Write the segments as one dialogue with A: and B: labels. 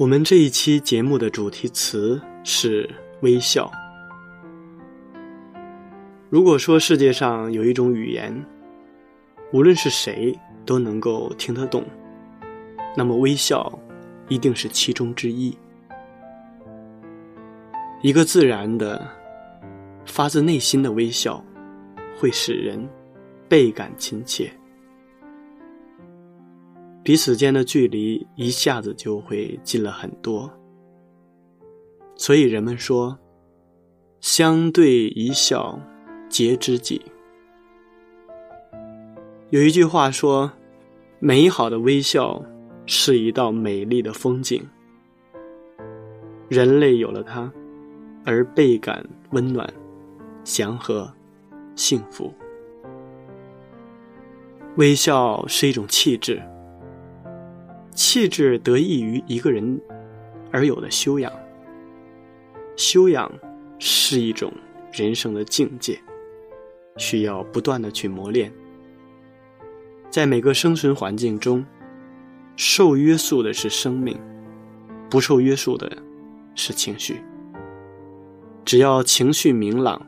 A: 我们这一期节目的主题词是微笑。如果说世界上有一种语言，无论是谁都能够听得懂，那么微笑一定是其中之一。一个自然的、发自内心的微笑，会使人倍感亲切。彼此间的距离一下子就会近了很多，所以人们说：“相对一笑，结知己。”有一句话说：“美好的微笑是一道美丽的风景，人类有了它，而倍感温暖、祥和、幸福。”微笑是一种气质。气质得益于一个人而有的修养，修养是一种人生的境界，需要不断的去磨练。在每个生存环境中，受约束的是生命，不受约束的是情绪。只要情绪明朗，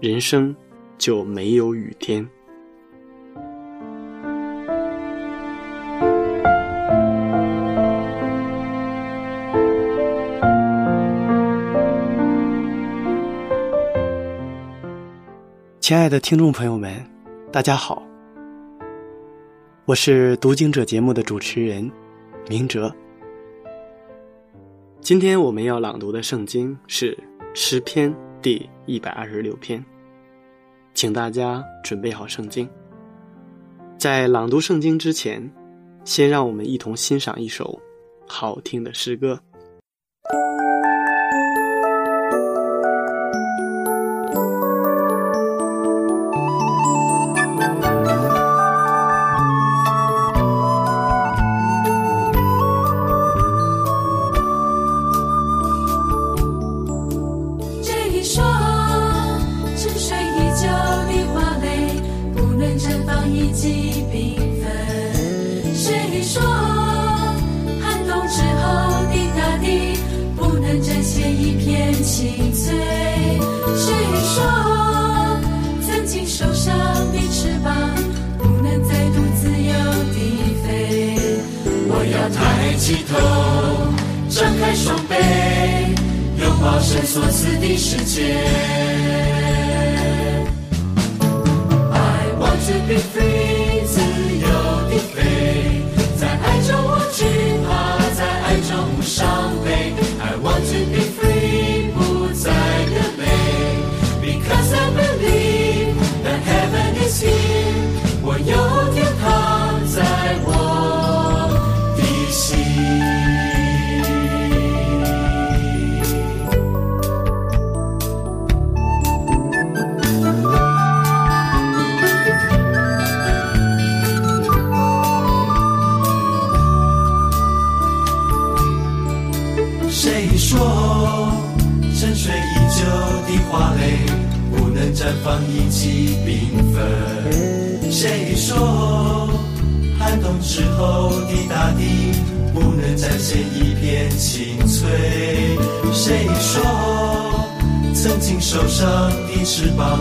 A: 人生就没有雨天。亲爱的听众朋友们，大家好，我是读经者节目的主持人明哲。今天我们要朗读的圣经是诗篇第一百二十六篇，请大家准备好圣经。在朗读圣经之前，先让我们一同欣赏一首好听的诗歌。
B: 放一起缤纷。谁说寒冬之后的大地不能展现一片青翠？谁说曾经受伤的翅膀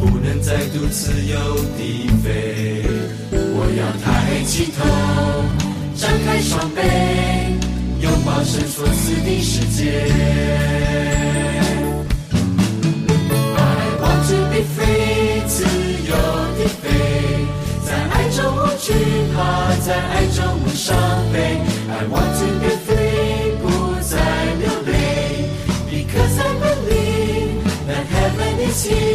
B: 不能再度自由地飞。我要抬起头，张开双臂，拥抱神所赐的世界。在爱中无伤悲。I want to be free，不再流泪，because I believe that heaven is here，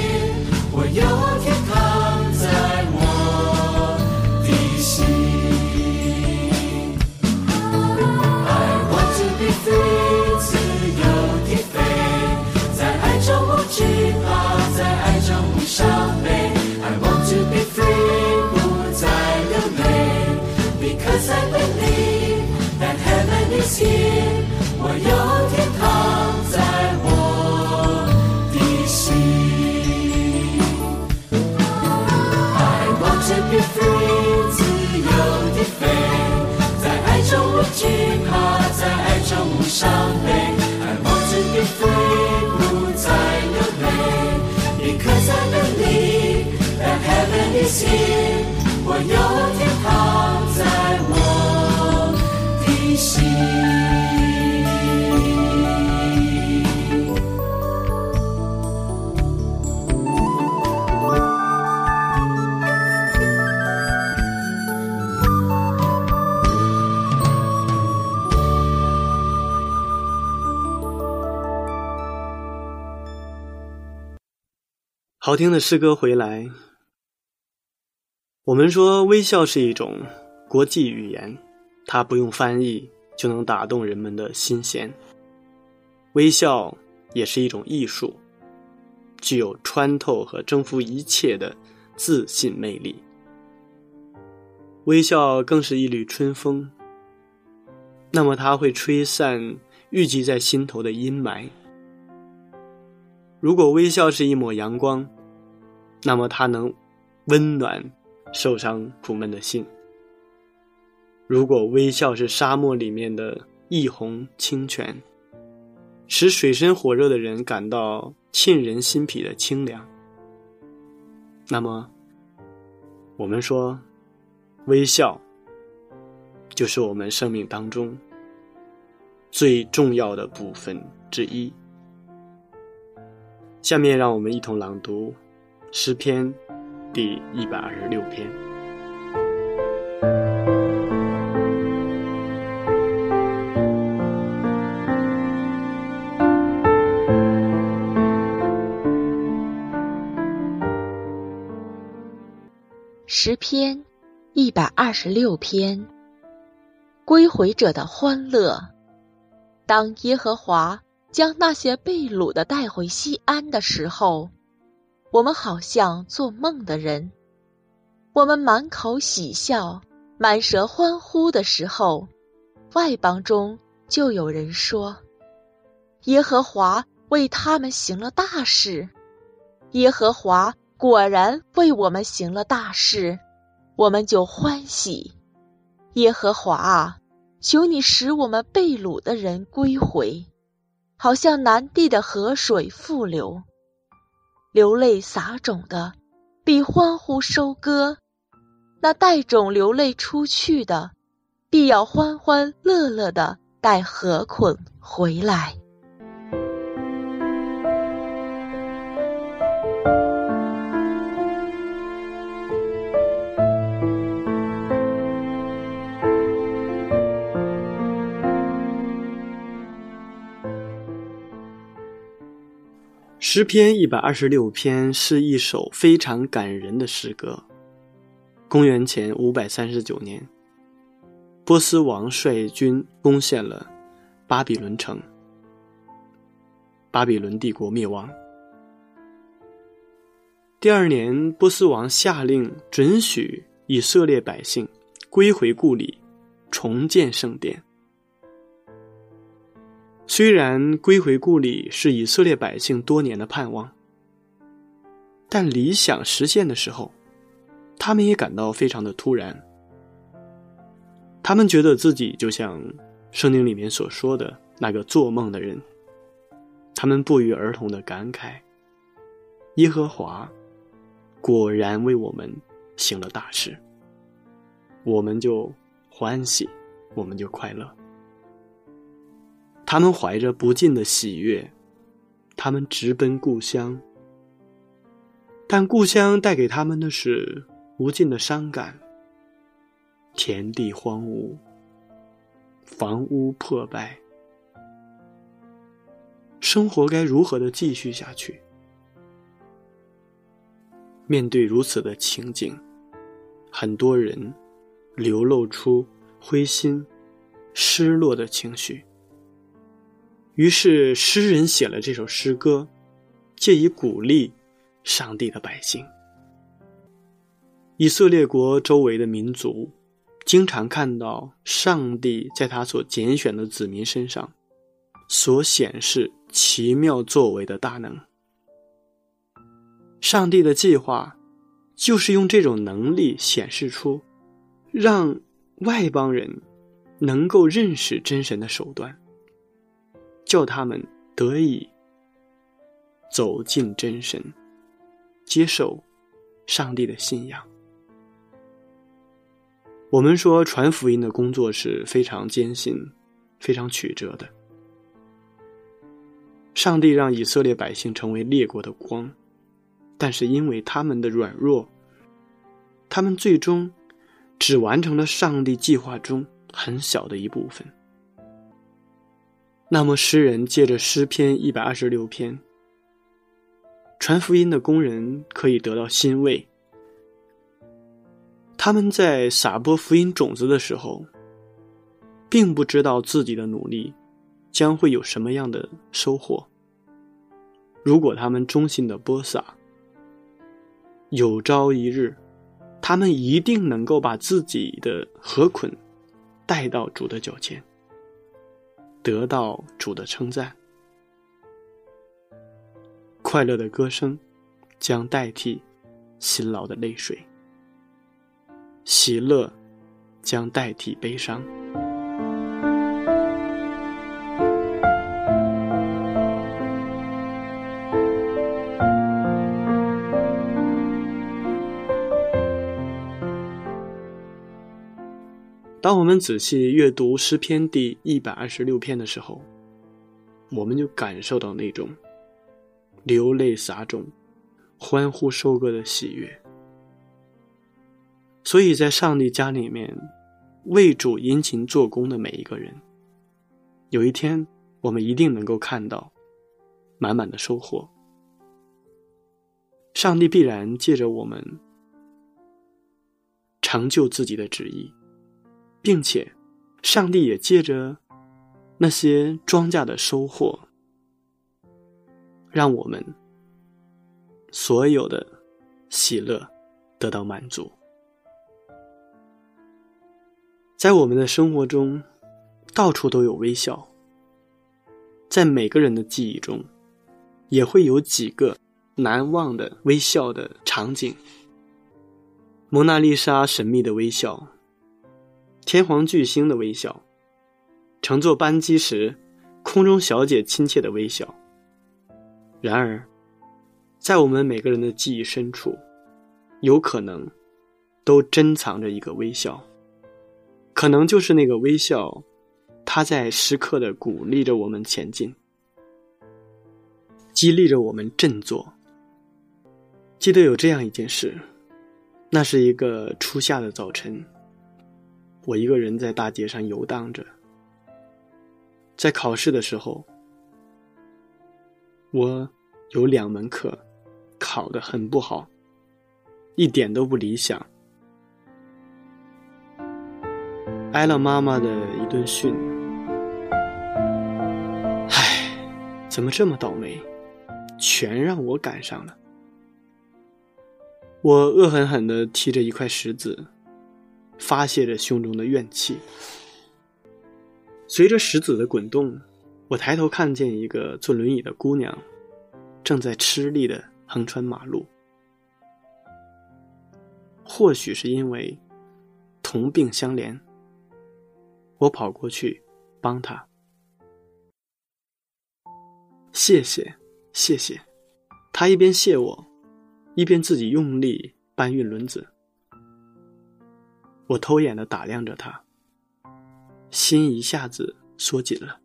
A: 好听的诗歌回来。我们说微笑是一种国际语言，它不用翻译就能打动人们的心弦。微笑也是一种艺术，具有穿透和征服一切的自信魅力。微笑更是一缕春风，那么它会吹散郁积在心头的阴霾。如果微笑是一抹阳光，那么它能温暖受伤苦闷的心。如果微笑是沙漠里面的一泓清泉，使水深火热的人感到沁人心脾的清凉，那么我们说，微笑就是我们生命当中最重要的部分之一。下面让我们一同朗读诗篇第一百二十六篇。
C: 诗篇一百二十六篇，归回者的欢乐。当耶和华将那些被掳的带回西安的时候，我们好像做梦的人。我们满口喜笑，满舌欢呼的时候，外邦中就有人说：“耶和华为他们行了大事。”耶和华果然为我们行了大事，我们就欢喜。耶和华啊，求你使我们被掳的人归回。好像南地的河水复流，流泪撒种的，必欢呼收割；那带种流泪出去的，必要欢欢乐乐的带禾捆回来。
A: 诗篇一百二十六篇是一首非常感人的诗歌。公元前五百三十九年，波斯王率军攻陷了巴比伦城，巴比伦帝国灭亡。第二年，波斯王下令准许以色列百姓归回故里，重建圣殿。虽然归回故里是以色列百姓多年的盼望，但理想实现的时候，他们也感到非常的突然。他们觉得自己就像圣经里面所说的那个做梦的人，他们不约而同的感慨：耶和华果然为我们行了大事，我们就欢喜，我们就快乐。他们怀着不尽的喜悦，他们直奔故乡，但故乡带给他们的是无尽的伤感。田地荒芜，房屋破败，生活该如何的继续下去？面对如此的情景，很多人流露出灰心、失落的情绪。于是，诗人写了这首诗歌，借以鼓励上帝的百姓。以色列国周围的民族，经常看到上帝在他所拣选的子民身上，所显示奇妙作为的大能。上帝的计划，就是用这种能力显示出，让外邦人能够认识真神的手段。叫他们得以走进真神，接受上帝的信仰。我们说传福音的工作是非常艰辛、非常曲折的。上帝让以色列百姓成为列国的光，但是因为他们的软弱，他们最终只完成了上帝计划中很小的一部分。那么，诗人借着诗篇一百二十六篇，传福音的工人可以得到欣慰。他们在撒播福音种子的时候，并不知道自己的努力将会有什么样的收获。如果他们忠心的播撒，有朝一日，他们一定能够把自己的禾捆带到主的脚前。得到主的称赞，快乐的歌声将代替辛劳的泪水，喜乐将代替悲伤。当我们仔细阅读诗篇第一百二十六篇的时候，我们就感受到那种流泪撒种、欢呼收割的喜悦。所以在上帝家里面为主殷勤做工的每一个人，有一天我们一定能够看到满满的收获。上帝必然借着我们成就自己的旨意。并且，上帝也借着那些庄稼的收获，让我们所有的喜乐得到满足。在我们的生活中，到处都有微笑，在每个人的记忆中，也会有几个难忘的微笑的场景。蒙娜丽莎神秘的微笑。天皇巨星的微笑，乘坐班机时，空中小姐亲切的微笑。然而，在我们每个人的记忆深处，有可能都珍藏着一个微笑，可能就是那个微笑，它在时刻的鼓励着我们前进，激励着我们振作。记得有这样一件事，那是一个初夏的早晨。我一个人在大街上游荡着，在考试的时候，我有两门课考得很不好，一点都不理想，挨了妈妈的一顿训。唉，怎么这么倒霉，全让我赶上了。我恶狠狠地踢着一块石子。发泄着胸中的怨气。随着石子的滚动，我抬头看见一个坐轮椅的姑娘，正在吃力的横穿马路。或许是因为同病相怜，我跑过去帮她。谢谢，谢谢。她一边谢我，一边自己用力搬运轮子。我偷眼的打量着他，心一下子缩紧了。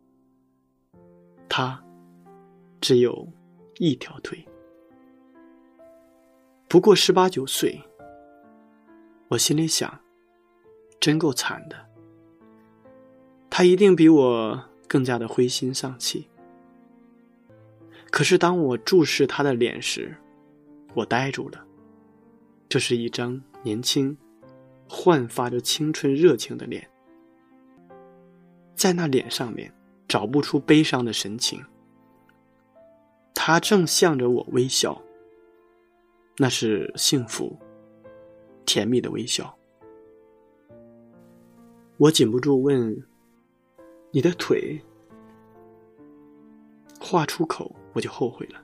A: 他只有一条腿，不过十八九岁。我心里想，真够惨的。他一定比我更加的灰心丧气。可是当我注视他的脸时，我呆住了。这是一张年轻、焕发着青春热情的脸，在那脸上面找不出悲伤的神情。他正向着我微笑，那是幸福。甜蜜的微笑，我禁不住问：“你的腿？”话出口，我就后悔了。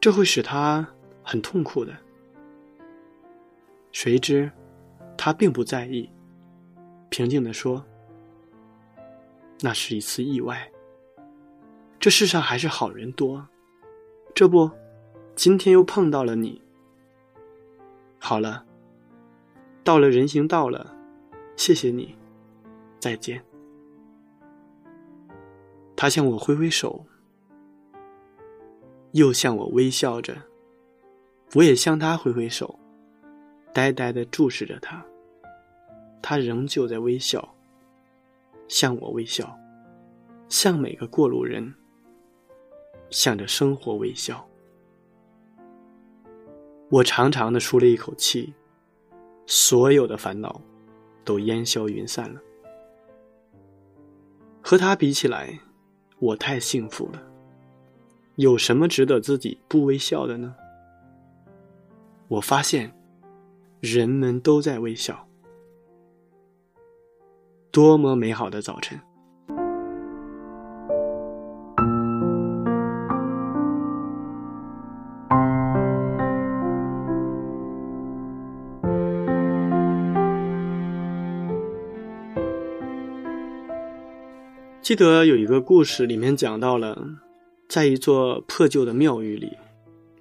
A: 这会使他很痛苦的。谁知，他并不在意，平静的说：“那是一次意外。这世上还是好人多，这不，今天又碰到了你。”好了，到了人行道了，谢谢你，再见。他向我挥挥手，又向我微笑着，我也向他挥挥手，呆呆的注视着他。他仍旧在微笑，向我微笑，向每个过路人，向着生活微笑。我长长的舒了一口气，所有的烦恼都烟消云散了。和他比起来，我太幸福了。有什么值得自己不微笑的呢？我发现，人们都在微笑。多么美好的早晨！记得有一个故事，里面讲到了，在一座破旧的庙宇里，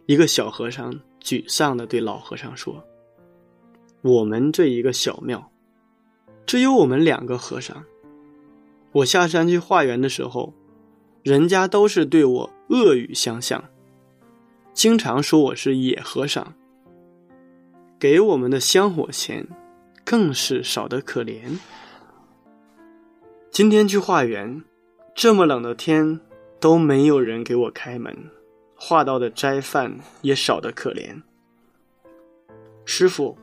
A: 一个小和尚沮丧的对老和尚说：“我们这一个小庙，只有我们两个和尚。我下山去化缘的时候，人家都是对我恶语相向，经常说我是野和尚。给我们的香火钱，更是少得可怜。”今天去化缘，这么冷的天都没有人给我开门，化到的斋饭也少得可怜。师傅，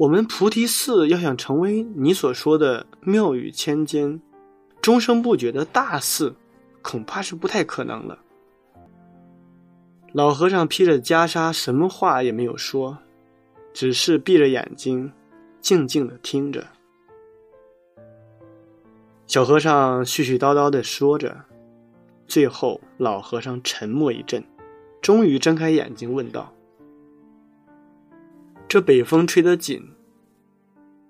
A: 我们菩提寺要想成为你所说的妙语千间、终生不绝的大寺，恐怕是不太可能了。老和尚披着袈裟，什么话也没有说，只是闭着眼睛，静静的听着。小和尚絮絮叨叨的说着，最后老和尚沉默一阵，终于睁开眼睛问道：“这北风吹得紧，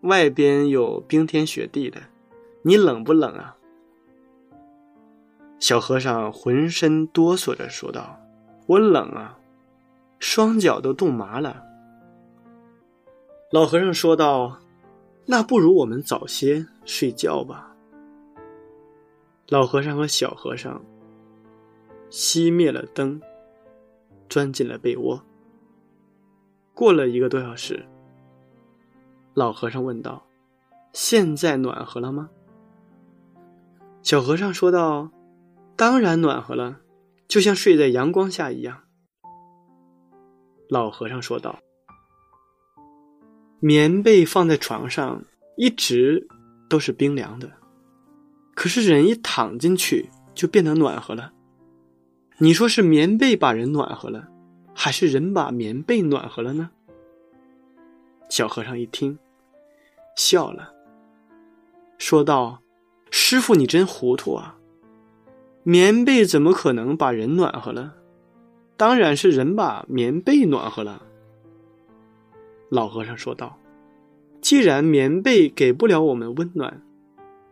A: 外边有冰天雪地的，你冷不冷啊？”小和尚浑身哆嗦着说道：“我冷啊，双脚都冻麻了。”老和尚说道：“那不如我们早些睡觉吧。”老和尚和小和尚熄灭了灯，钻进了被窝。过了一个多小时，老和尚问道：“现在暖和了吗？”小和尚说道：“当然暖和了，就像睡在阳光下一样。”老和尚说道：“棉被放在床上，一直都是冰凉的。”可是人一躺进去就变得暖和了，你说是棉被把人暖和了，还是人把棉被暖和了呢？小和尚一听，笑了，说道：“师傅，你真糊涂啊！棉被怎么可能把人暖和了？当然是人把棉被暖和了。”老和尚说道：“既然棉被给不了我们温暖。”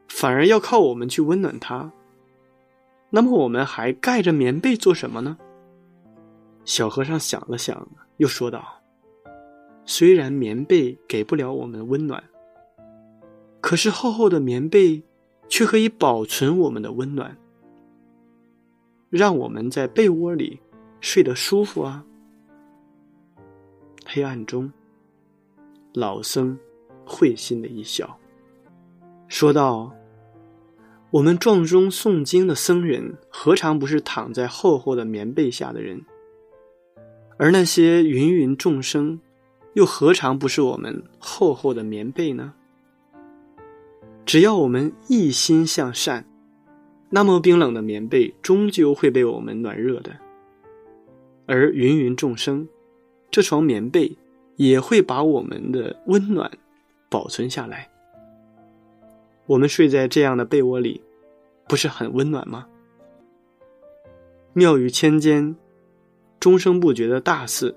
A: 反而要靠我们去温暖它，那么我们还盖着棉被做什么呢？小和尚想了想，又说道：“虽然棉被给不了我们温暖，可是厚厚的棉被却可以保存我们的温暖，让我们在被窝里睡得舒服啊。”黑暗中，老僧会心的一笑，说道：“我们撞钟诵经的僧人，何尝不是躺在厚厚的棉被下的人？”而那些芸芸众生，又何尝不是我们厚厚的棉被呢？只要我们一心向善，那么冰冷的棉被终究会被我们暖热的。而芸芸众生，这床棉被也会把我们的温暖保存下来。我们睡在这样的被窝里，不是很温暖吗？妙语千间。终生不绝的大事，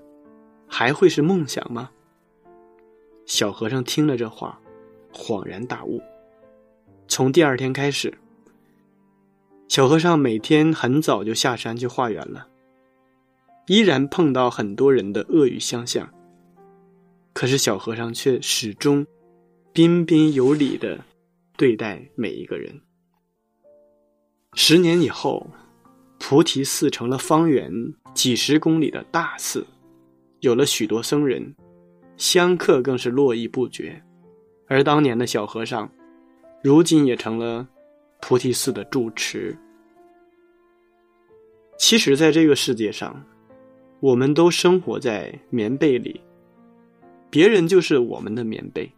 A: 还会是梦想吗？小和尚听了这话，恍然大悟。从第二天开始，小和尚每天很早就下山去化缘了。依然碰到很多人的恶语相向，可是小和尚却始终彬彬有礼的对待每一个人。十年以后。菩提寺成了方圆几十公里的大寺，有了许多僧人，香客更是络绎不绝。而当年的小和尚，如今也成了菩提寺的住持。其实，在这个世界上，我们都生活在棉被里，别人就是我们的棉被。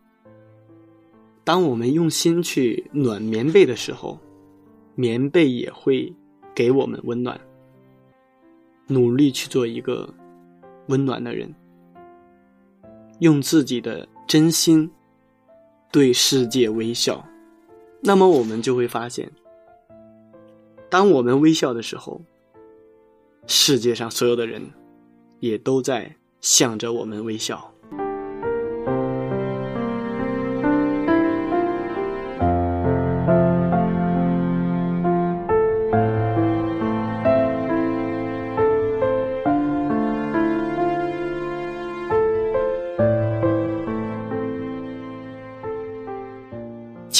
A: 当我们用心去暖棉被的时候，棉被也会。给我们温暖，努力去做一个温暖的人，用自己的真心对世界微笑，那么我们就会发现，当我们微笑的时候，世界上所有的人也都在向着我们微笑。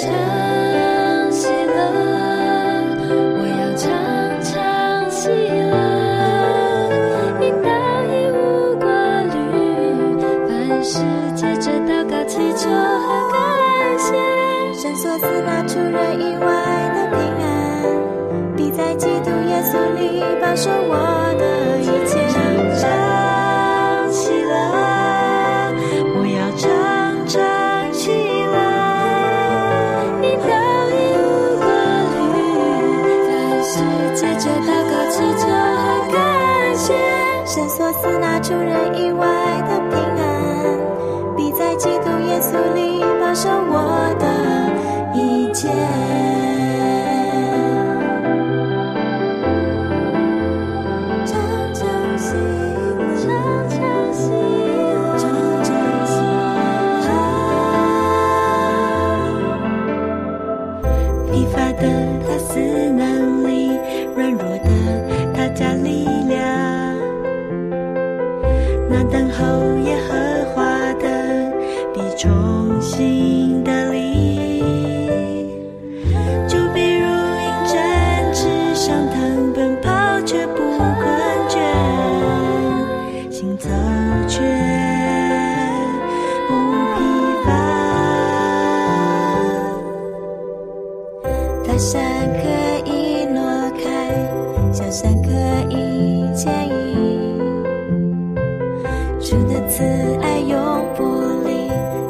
D: 唱希乐，我要唱唱希乐。你早已无挂虑，凡事借着祷告祈求和感谢，伸缩自那除人以外的平安，必在基督耶稣里保守我的一切。神所赐那出人意外的平安，必在基督耶稣里保守我的一切。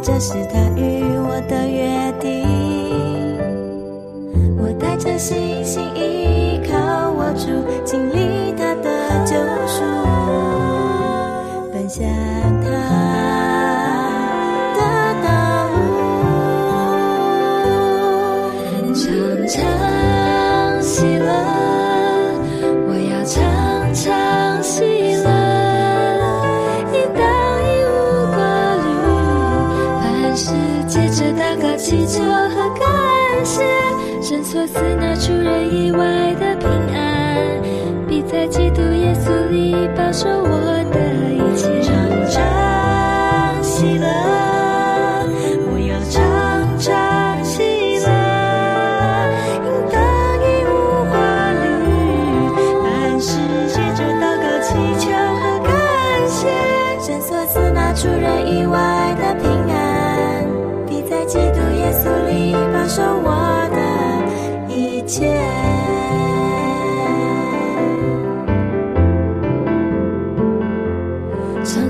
D: 这是他与我的约定。我带着信心依靠我主，经历他的救赎，奔向他圣所赐那出人意外的平安，必在基督耶稣里保守我的一切。常常喜乐，我要常常喜乐，应当义无挂虑，凡事借着祷告、祈求和感谢，圣所赐那出人意外的平安，必在基督耶稣里保守我。常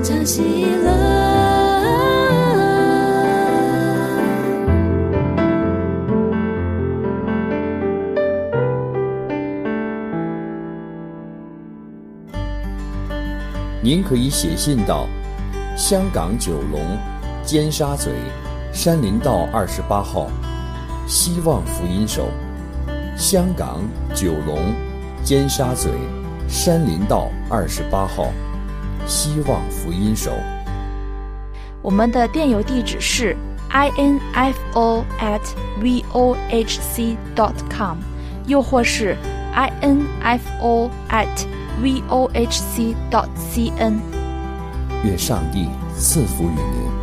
D: 常喜乐。
B: 您可以写信到香港九龙尖沙咀山林道二十八号，希望福音手。香港九龙尖沙咀山林道二十八号，希望福音手。
E: 我们的电邮地址是 info at vohc dot com，又或是 info at vohc dot cn。
B: 愿上帝赐福于您。